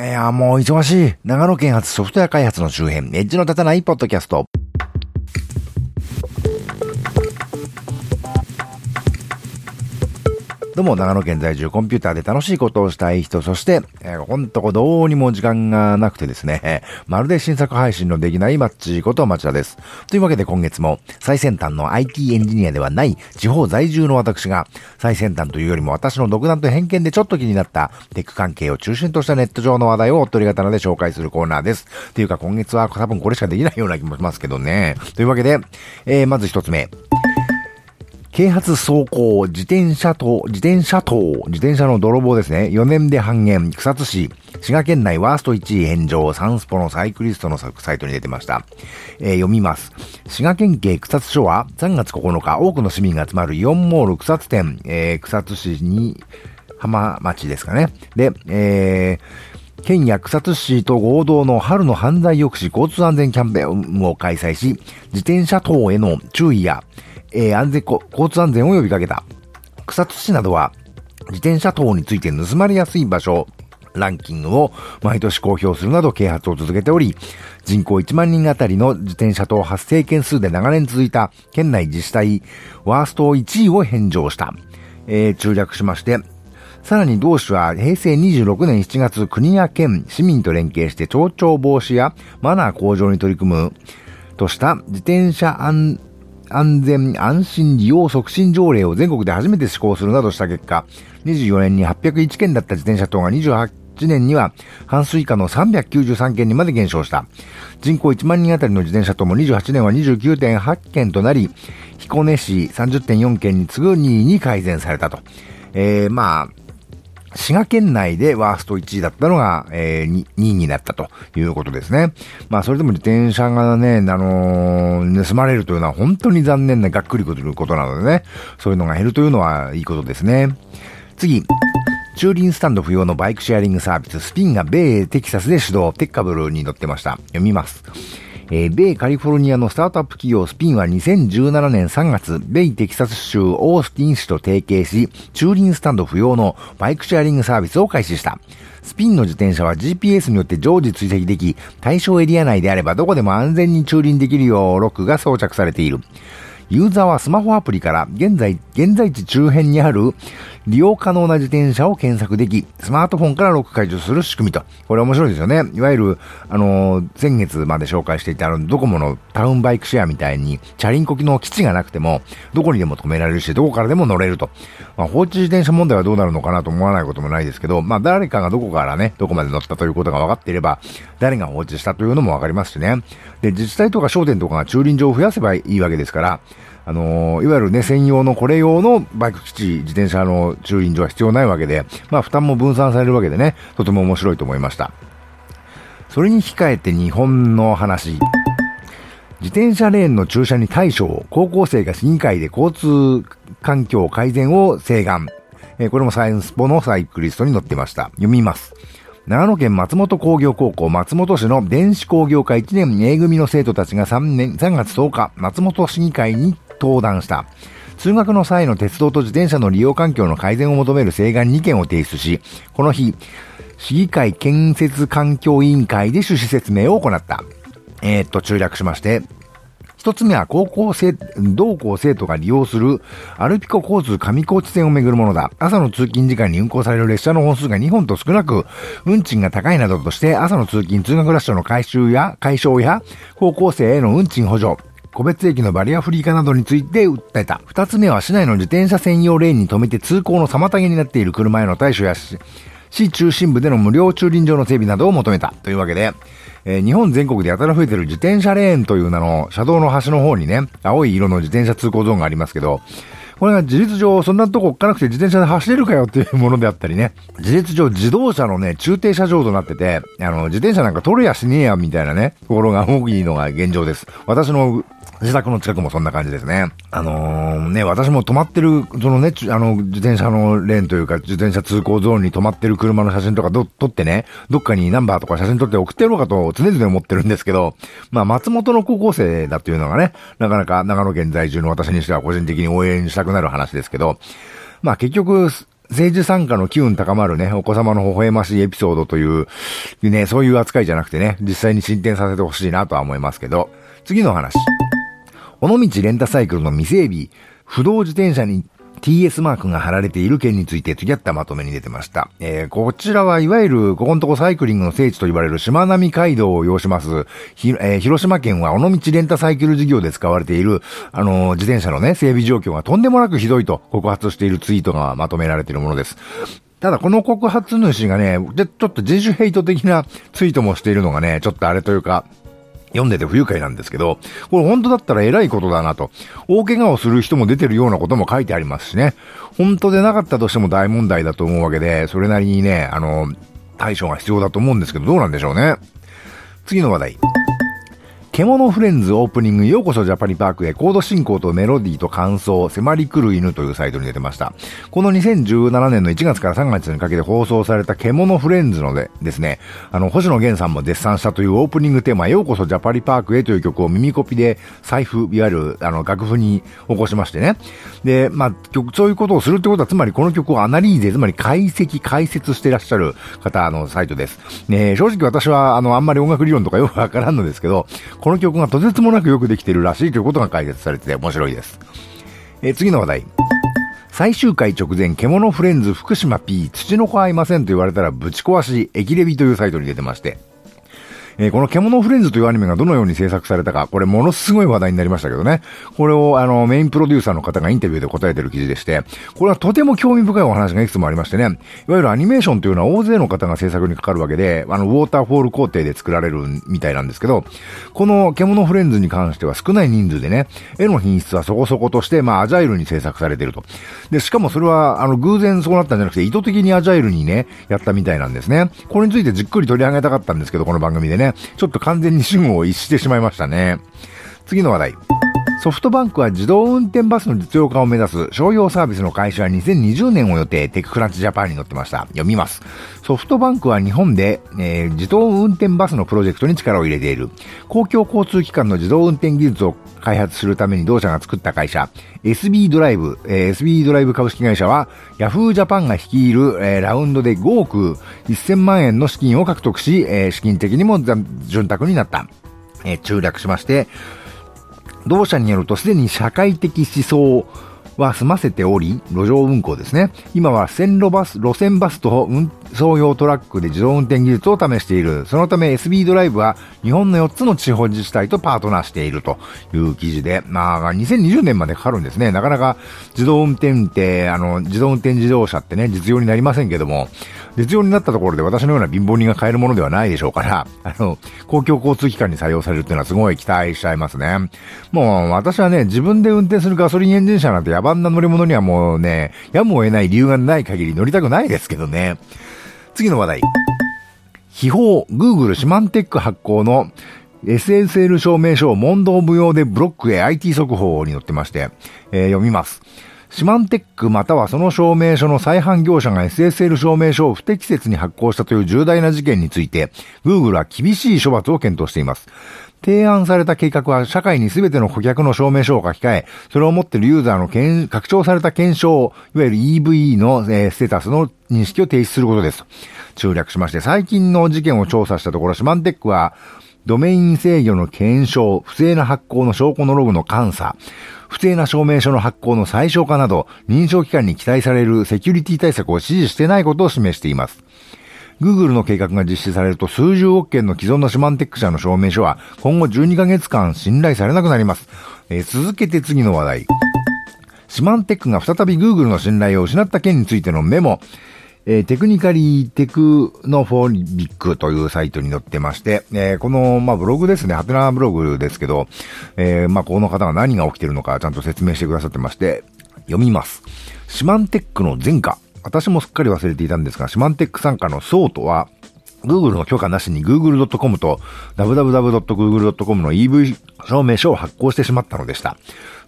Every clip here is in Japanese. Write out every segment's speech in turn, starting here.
いや、もう忙しい。長野県発ソフトウェア開発の周辺、エッジの立たないポッドキャスト。どうも、長野県在住コンピューターで楽しいことをしたい人、そして、えー、ほんとこどうにも時間がなくてですね、まるで新作配信のできないマッチこと町田です。というわけで今月も最先端の IT エンジニアではない地方在住の私が、最先端というよりも私の独断と偏見でちょっと気になったテック関係を中心としたネット上の話題をおっとり刀で紹介するコーナーです。というか今月は多分これしかできないような気もしますけどね。というわけで、えー、まず一つ目。啓発走行、自転車と、自転車等、自転車の泥棒ですね。4年で半減、草津市、滋賀県内ワースト1位返上、サンスポのサイクリストのサイトに出てました。えー、読みます。滋賀県警草津署は3月9日、多くの市民が集まる4モール草津店、えー、草津市に、浜町ですかね。で、えー、県や草津市と合同の春の犯罪抑止交通安全キャンペーンを開催し、自転車等への注意や、えー、安全、交通安全を呼びかけた。草津市などは、自転車等について盗まれやすい場所、ランキングを毎年公表するなど啓発を続けており、人口1万人あたりの自転車等発生件数で長年続いた県内自治体ワースト1位を返上した。えー、中略しまして、さらに同市は平成26年7月国や県、市民と連携して町長防止やマナー向上に取り組むとした自転車安安全安心利用促進条例を全国で初めて施行するなどした結果、24年に801件だった自転車等が28年には半数以下の393件にまで減少した。人口1万人あたりの自転車とも28年は29.8件となり、彦根市30.4件に次ぐ2位に改善されたと。えー、まあ、滋賀県内でワースト1位だったのが、えー、2, 位になったということですね。まあ、それでも自転車がね、あのー、盗まれるというのは本当に残念ながっくりくることなのでね、そういうのが減るというのはいいことですね。次。駐輪スタンド不要のバイクシェアリングサービス、スピンが米テキサスで始動、テッカブルに乗ってました。読みます。えー、米カリフォルニアのスタートアップ企業スピンは2017年3月、米テキサス州オースティン市と提携し、駐輪スタンド不要のバイクシェアリングサービスを開始した。スピンの自転車は GPS によって常時追跡でき、対象エリア内であればどこでも安全に駐輪できるようロックが装着されている。ユーザーはスマホアプリから現在、現在地周辺にある利用可能な自転車を検索でき、スマートフォンからロック解除する仕組みと。これ面白いですよね。いわゆる、あのー、先月まで紹介していたあの、ドコモのタウンバイクシェアみたいに、チャリンコ機能基地がなくても、どこにでも止められるし、どこからでも乗れると。まあ、放置自転車問題はどうなるのかなと思わないこともないですけど、まあ、誰かがどこからね、どこまで乗ったということが分かっていれば、誰が放置したというのも分かりますしね。で、自治体とか商店とかが駐輪場を増やせばいいわけですから、あのー、いわゆるね、専用のこれ用のバイク基地、自転車の駐輪場は必要ないわけで、まあ負担も分散されるわけでね、とても面白いと思いました。それに控えて日本の話。自転車レーンの駐車に対処、高校生が市議会で交通環境改善を請願。えー、これもサイエンスポのサイクリストに載ってました。読みます。長野県松本工業高校松本市の電子工業科1年 A 組の生徒たちが3年、3月10日、松本市議会に登壇した。通学の際の鉄道と自転車の利用環境の改善を求める請願2件を提出し、この日、市議会建設環境委員会で趣旨説明を行った。えー、っと、中略しまして、一つ目は高校生、同校生徒が利用するアルピコ交通上高地線をめぐるものだ。朝の通勤時間に運行される列車の本数が2本と少なく、運賃が高いなどとして朝の通勤通学ラッシュの回収や、解消や、高校生への運賃補助、個別駅のバリアフリー化などについて訴えた。二つ目は市内の自転車専用レーンに止めて通行の妨げになっている車への対処や市中心部での無料駐輪場の整備などを求めた。というわけで、えー、日本全国でやたら増えてる自転車レーンという名の車道の端の方にね、青い色の自転車通行ゾーンがありますけど、これが事実上そんなとこ置かなくて自転車で走れるかよっていうものであったりね、事実上自動車のね、中停車場となってて、あの、自転車なんか取れやしねえやみたいなね、ところが多いのが現状です。私の自宅の近くもそんな感じですね。あのー、ね、私も止まってる、そのね、あの、自転車のレーンというか、自転車通行ゾーンに止まってる車の写真とかど、撮ってね、どっかにナンバーとか写真撮って送ってやろうかと常々思ってるんですけど、まあ、松本の高校生だっていうのがね、なかなか長野県在住の私にしては個人的に応援したくなる話ですけど、まあ結局、政治参加の機運高まるね、お子様の微笑ましいエピソードという、ね、そういう扱いじゃなくてね、実際に進展させてほしいなとは思いますけど、次の話。尾道レンタサイクルの未整備、不動自転車に TS マークが貼られている件について次あったまとめに出てました。えー、こちらはいわゆる、ここのとこサイクリングの聖地と言われるしまなみ海道を要します、ひ、えー、広島県は尾道レンタサイクル事業で使われている、あのー、自転車のね、整備状況がとんでもなくひどいと告発しているツイートがまとめられているものです。ただこの告発主がね、ちょっと人種ヘイト的なツイートもしているのがね、ちょっとあれというか、読んでて不愉快なんですけど、これ本当だったら偉いことだなと。大怪我をする人も出てるようなことも書いてありますしね。本当でなかったとしても大問題だと思うわけで、それなりにね、あの、対処が必要だと思うんですけど、どうなんでしょうね。次の話題。獣フレンズオープニングようこそジャパニパークへコード進行とメロディーと感想迫り来る犬というサイトに出てました。この2017年の1月から3月にかけて放送された獣フレンズのでですね、あの、星野源さんも絶賛したというオープニングテーマようこそジャパニパークへという曲を耳コピで財布、いわゆるあの楽譜に起こしましてね。で、まあ、曲、そういうことをするってことはつまりこの曲をアナリーゼ、つまり解析、解説していらっしゃる方のサイトです。ね正直私はあの、あんまり音楽理論とかよくわからんのですけど、この曲がとてつもなくよくできているらしいということが解説されてて面白いです。えー、次の話題。最終回直前、獣フレンズ福島 P、土の子合いませんと言われたらぶち壊し、駅レビというサイトに出てまして、えー、この獣フレンズというアニメがどのように制作されたか、これものすごい話題になりましたけどね。これをあの、メインプロデューサーの方がインタビューで答えてる記事でして、これはとても興味深いお話がいくつもありましてね、いわゆるアニメーションというのは大勢の方が制作にかかるわけで、あの、ウォーターフォール工程で作られるみたいなんですけど、この獣フレンズに関しては少ない人数でね、絵の品質はそこそことして、まあ、アジャイルに制作されてると。で、しかもそれは、あの、偶然そうなったんじゃなくて、意図的にアジャイルにね、やったみたいなんですね。これについてじっくり取り上げたかったんですけど、この番組でね、ちょっと完全に主語を逸してしまいましたね。次の話題。ソフトバンクは自動運転バスの実用化を目指す商用サービスの開始は2020年を予定、 TechCrunch Japan に載ってました。読みます。ソフトバンクは日本で、えー、自動運転バスのプロジェクトに力を入れている。公共交通機関の自動運転技術を開発するために同社が作った会社、SB ドライブ、えー、SB ドライブ株式会社は、ヤフージャパンが率いる、えー、ラウンドで5億1000万円の資金を獲得し、え、資金的にも潤沢になった。えー、中略しまして、同社によるとすでに社会的思想は済ませており、路上運行ですね。今は線路バス、路線バスと運送用トラックで自動運転技術を試している。そのため SB ドライブは日本の4つの地方自治体とパートナーしているという記事で、まあ、2020年までかかるんですね。なかなか自動運転って、あの、自動運転自動車ってね、実用になりませんけども、実用になったところで私のような貧乏人が買えるものではないでしょうから、あの、公共交通機関に採用されるっていうのはすごい期待しちゃいますね。もう私はね、自分で運転するガソリンエンジン車なんて野蛮な乗り物にはもうね、やむを得ない理由がない限り乗りたくないですけどね。次の話題。秘宝、Google シマンテック発行の SSL 証明書を問答無用でブロックへ IT 速報に載ってまして、えー、読みます。シマンテックまたはその証明書の再販業者が SSL 証明書を不適切に発行したという重大な事件について、Google は厳しい処罰を検討しています。提案された計画は社会に全ての顧客の証明書を書き換え、それを持っているユーザーの拡張された検証、いわゆる EVE の、えー、ステータスの認識を停止することです。中略しまして、最近の事件を調査したところ、シマンテックは、ドメイン制御の検証、不正な発行の証拠のログの監査、不正な証明書の発行の最小化など、認証機関に期待されるセキュリティ対策を指示してないことを示しています。Google の計画が実施されると数十億件の既存のシマンテック社の証明書は今後12ヶ月間信頼されなくなります。えー、続けて次の話題。シマンテックが再び Google の信頼を失った件についてのメモ。えー、テクニカリーテクノフォービックというサイトに載ってまして、えー、この、まあ、ブログですね、ハテナブログですけど、えー、まあ、この方が何が起きてるのかちゃんと説明してくださってまして、読みます。シマンテックの前科。私もすっかり忘れていたんですが、シマンテック参加のソートは、Google の許可なしに google.com と www.google.com の EV 証明書を発行してしまったのでした。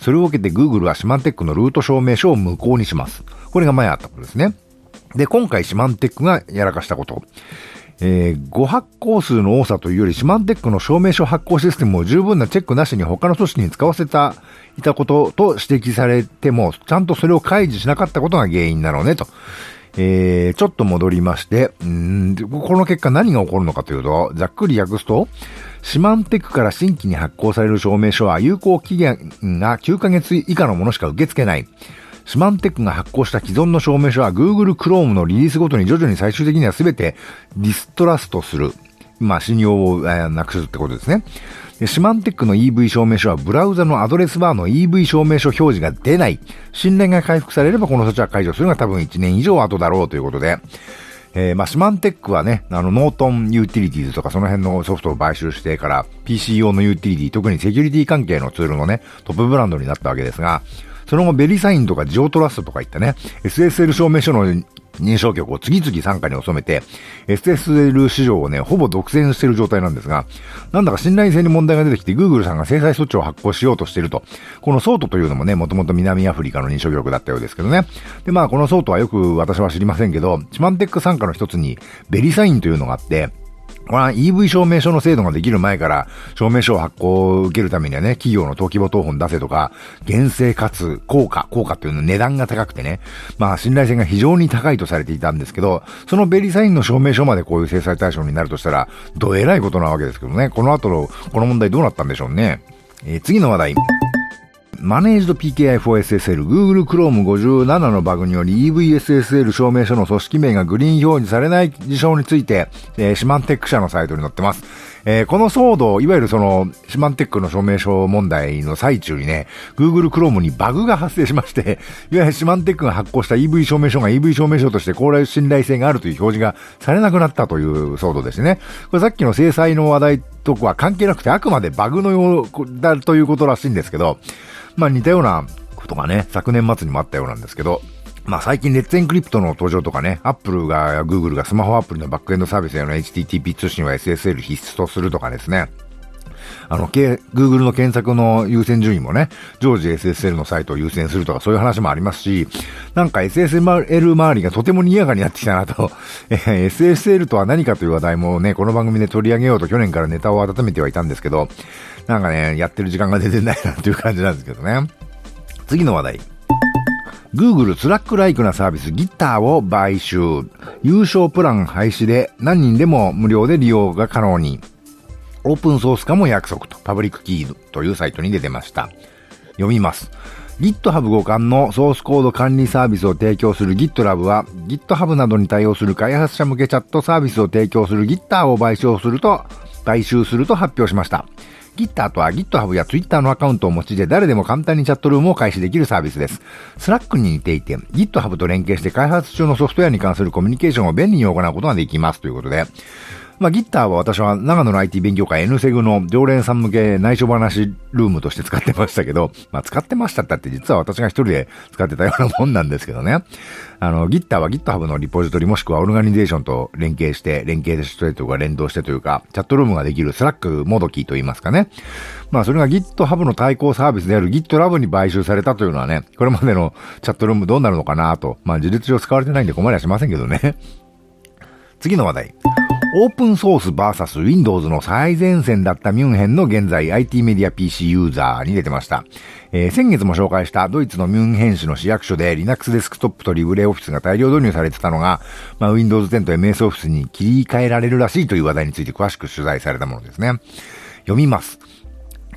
それを受けて Google はシマンテックのルート証明書を無効にします。これが前あったことですね。で、今回シマンテックがやらかしたこと。えー、誤発行数の多さというより、シマンテックの証明書発行システムを十分なチェックなしに他の組織に使わせた、いたことと指摘されても、ちゃんとそれを開示しなかったことが原因なのね、と。えー、ちょっと戻りまして、んこの結果何が起こるのかというと、ざっくり訳すと、シマンテックから新規に発行される証明書は有効期限が9ヶ月以下のものしか受け付けない。シマンテックが発行した既存の証明書は Google Chrome のリリースごとに徐々に最終的には全てディストラストする。まあ、信用を、え、なくすってことですね。シマンテックの EV 証明書はブラウザのアドレスバーの EV 証明書表示が出ない。信頼が回復されればこの措置は解除するのが多分1年以上後だろうということで、えー、まあ、シマンテックはね、あの、 Norton Utilities とかその辺のソフトを買収してから PC 用のユーティリティ、特にセキュリティ関係のツールのね、トップブランドになったわけですが、その後ベリサインとか GeoTrust とかいったね、SSL 証明書の認証局を次々傘下に収めて、SSL 市場をね、ほぼ独占している状態なんですが、なんだか信頼性に問題が出てきて、Google さんが制裁措置を発行しようとしていると。このソートというのもね、もともと南アフリカの認証局だったようですけどね。で、まあ、このソートはよく私は知りませんけど、シマンテック参加の一つに、ベリサインというのがあって、これは EV 証明書の制度ができる前から証明書を発行を受けるためにはね、企業の登記簿等本出せとか、厳正かつ効果、効果っていうの値段が高くてね、まあ信頼性が非常に高いとされていたんですけど、そのベリサインの証明書までこういう制裁対象になるとしたら、どえらいことなわけですけどね、この後の、この問題どうなったんでしょうね。えー、次の話題。マネージド PKI4SSL Google Chrome 57のバグにより EVSSL 証明書の組織名がグリーン表示されない事象について、えー、シマンテック社のサイトに載ってます。えー、この騒動、いわゆるその、シマンテックの証明書問題の最中にね、Google Chrome にバグが発生しまして、いわゆるシマンテックが発行した EV 証明書が EV 証明書として高麗信頼性があるという表示がされなくなったという騒動ですね。これさっきの制裁の話題とは関係なくて、あくまでバグのようだということらしいんですけど、まあ似たようなことがね、昨年末にもあったようなんですけど、まあ最近レッツエンクリプトの登場とかね、アップルが、グーグルがスマホアプリのバックエンドサービスへの HTTP 通信は SSL 必須とするとかですね。あの、Google の検索の優先順位もね、常時 SSL のサイトを優先するとかそういう話もありますし、なんか SSL 周りがとても賑やかになってきたなと、SSL とは何かという話題もね、この番組で取り上げようと去年からネタを温めてはいたんですけど、なんかね、やってる時間が出てないなっていう感じなんですけどね。次の話題。Google スラックライクなサービスギターを買収。優勝プラン廃止で何人でも無料で利用が可能に。オープンソース化も約束と、パブリックキーというサイトに出てました。読みます。GitHub 互換のソースコード管理サービスを提供する GitLab は GitHub などに対応する開発者向けチャットサービスを提供する Gitter を買収すると、買収すると発表しました。Gitter は GitHub や Twitter のアカウントをお持ちで誰でも簡単にチャットルームを開始できるサービスです。Slack に似ていて GitHub と連携して開発中のソフトウェアに関するコミュニケーションを便利に行うことができますということで、まあ、 Gitter は私は長野の IT 勉強会 N セグの常連さん向け内緒話ルームとして使ってましたけど、まあ、使ってましたったって実は私が一人で使ってたようなもんなんですけどね。あの、 Gitter は GitHub のリポジトリもしくは Organization と連携して、連携してというか連動してというか、チャットルームができる Slack もどきと言いますかね。まあそれが GitHub の対抗サービスである GitLab に買収されたというのはね、これまでのチャットルームどうなるのかなと、まあ事実上使われてないんで困りはしませんけどね。次の話題。オープンソース VS Windows の最前線だったミュンヘンの現在 IT メディア PC ユーザーに出てました。えー、先月も紹介したドイツのミュンヘン市の市役所で Linux デスクトップとリブレオフィスが大量導入されてたのが、まあ、Windows 10と MS オフィスに切り替えられるらしいという話題について詳しく取材されたものですね。読みます。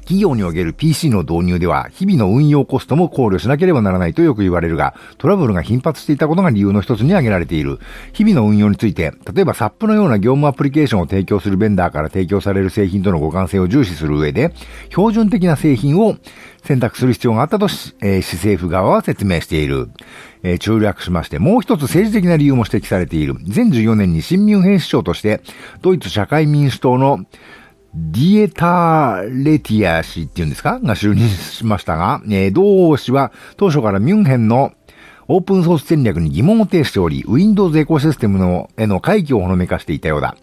企業における PC の導入では、日々の運用コストも考慮しなければならないとよく言われるが、トラブルが頻発していたことが理由の一つに挙げられている。日々の運用について、例えば SAP のような業務アプリケーションを提供するベンダーから提供される製品との互換性を重視する上で、標準的な製品を選択する必要があったとし、えー、市政府側は説明している。えー、中略しまして、もう一つ政治的な理由も指摘されている。2014年に新民兵市長として、ドイツ社会民主党のディエター・レティア氏っていうんですか？が就任しましたが、えー、同氏は当初からミュンヘンのオープンソース戦略に疑問を呈しており、Windows エコシステムのへの回帰をほのめかしていたようだ。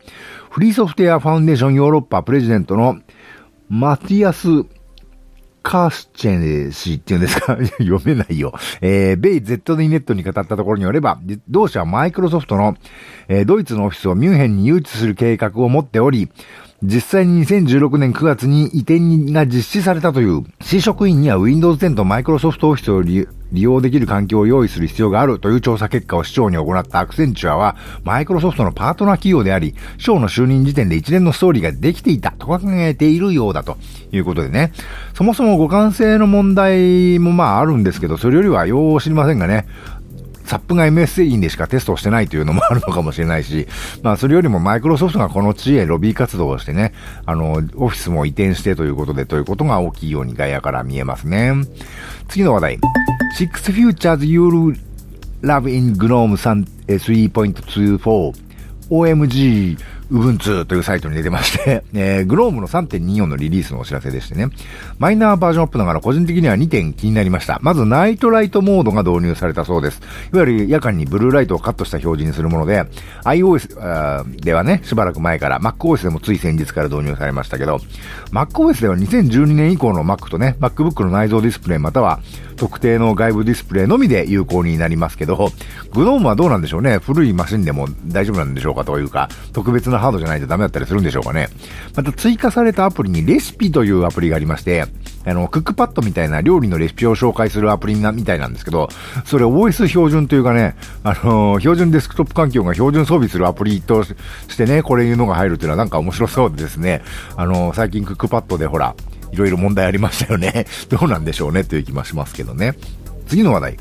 フリーソフトウェアファウンデーションヨーロッパプレジデントのマティアス・カーシチェン氏っていうんですか？読めないよ。えー、ベイ ZD ネットに語ったところによれば、同社はマイクロソフトの、えー、ドイツのオフィスをミュンヘンに誘致する計画を持っており、実際に2016年9月に移転が実施されたという、市職員には Windows 10と Microsoft Office を利用できる環境を用意する必要があるという調査結果を市長に行ったアクセンチュアは、マイクロソフトのパートナー企業であり、市長の就任時点で一連のストーリーができていたと考えているようだということでね。そもそも互換性の問題もまああるんですけど、それよりはよう知りませんがね、サップが MSA でしかテストをしてないというのもあるのかもしれないし、まあそれよりもマイクロソフトがこの地へロビー活動をしてね、あの、オフィスも移転してということでということが大きいように外野から見えますね。次の話題。Six Futures You'll Love in GNOME 3.24 OMG ウブンツというサイトに出てまして、えー、グロームの3.24のリリースのお知らせでしてね、マイナーバージョンアップながら個人的には2点気になりました。まず、ナイトライトモードが導入されたそうです。いわゆる夜間にブルーライトをカットした表示にするもので、iOS ではね、しばらく前から、MacOS でもつい先日から導入されましたけど、MacOS では2012年以降の Mac とね、MacBook の内蔵ディスプレイまたは特定の外部ディスプレイのみで有効になりますけど、グノームはどうなんでしょうね。古いマシンでも大丈夫なんでしょうかというか、特別なハードじゃないとダメだったりするんでしょうかね。また追加されたアプリにレシピというアプリがありまして、あの、クックパッドみたいな料理のレシピを紹介するアプリな、みたいなんですけど、それ OS 標準というかね、あの標準デスクトップ環境が標準装備するアプリとしてね、これいうのが入るっていうのはなんか面白そうですね。あの最近クックパッドでほら、いろいろ問題ありましたよね。どうなんでしょうねという気もしますけどね。次の話題。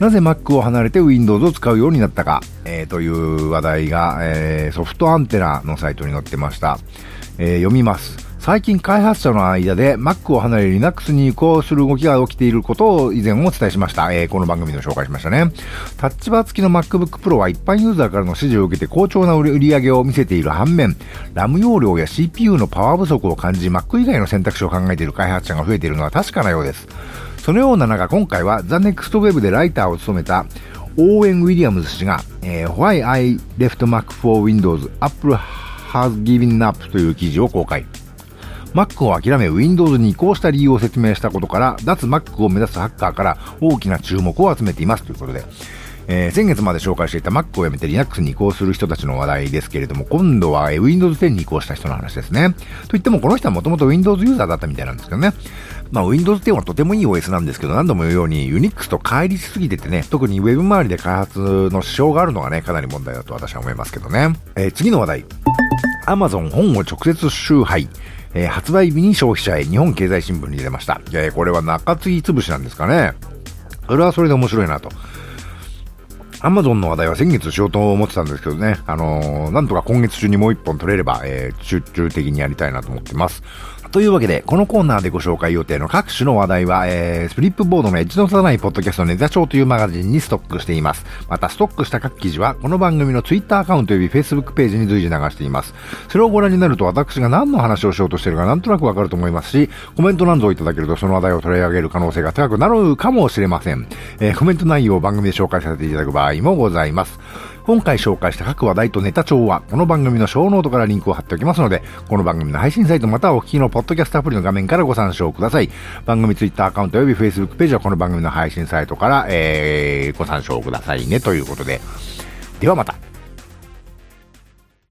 なぜ Mac を離れて Windows を使うようになったか、えー、という話題が、えー、ソフトアンテナのサイトに載ってました。えー、読みます。最近開発者の間で Mac を離れ Linux に移行する動きが起きていることを以前お伝えしました。えー、この番組の紹介しましたね。タッチバー付きの MacBook Pro は一般ユーザーからの支持を受けて好調な売り上げを見せている反面、RAM 容量や CPU のパワー不足を感じ Mac 以外の選択肢を考えている開発者が増えているのは確かなようです。そのような中、今回は The Next Web でライターを務めたオーエン・ウィリアムズ氏が、えー、Why I Left Mac for Windows Apple has given up という記事を公開。Mac を諦め Windows に移行した理由を説明したことから、脱 Mac を目指すハッカーから大きな注目を集めていますということで、えー、先月まで紹介していた Mac をやめて Linux に移行する人たちの話題ですけれども、今度は Windows 10に移行した人の話ですね。といってもこの人はもともと Windows ユーザーだったみたいなんですけどね。まあ、Windows 10はとてもいい OS なんですけど、何度も言うように Unix と乖離しすぎててね、特に Web 周りで開発の支障があるのがね、かなり問題だと私は思いますけどね。えー、次の話題。Amazon 本を直接集配。えー、発売日に消費者へ日本経済新聞に出ました。えー、これは中継ぎ潰しなんですかね。それはそれで面白いなと。アマゾンの話題は先月しようと思ってたんですけどね、あのー、なんとか今月中にもう一本取れれば、えー、集中的にやりたいなと思ってます。というわけで、このコーナーでご紹介予定の各種の話題は、えー、スプリップボードのエッジの立たないポッドキャストネタ帳というマガジンにストックしています。また、ストックした各記事は、この番組のツイッターアカウント及びフェイスブックページに随時流しています。それをご覧になると、私が何の話をしようとしているかなんとなくわかると思いますし、コメントなんぞをいただけると、その話題を取り上げる可能性が高くなるかもしれません。えー、コメント内容を番組で紹介させていただく場合もございます。今回紹介した各話題とネタ帳は、この番組のショーノートからリンクを貼っておきますので、この番組の配信サイトまたはお聞きのポッドキャストアプリの画面からご参照ください。番組ツイッターアカウント及びフェイスブックページはこの番組の配信サイトから、えー、ご参照くださいねということで。ではまた。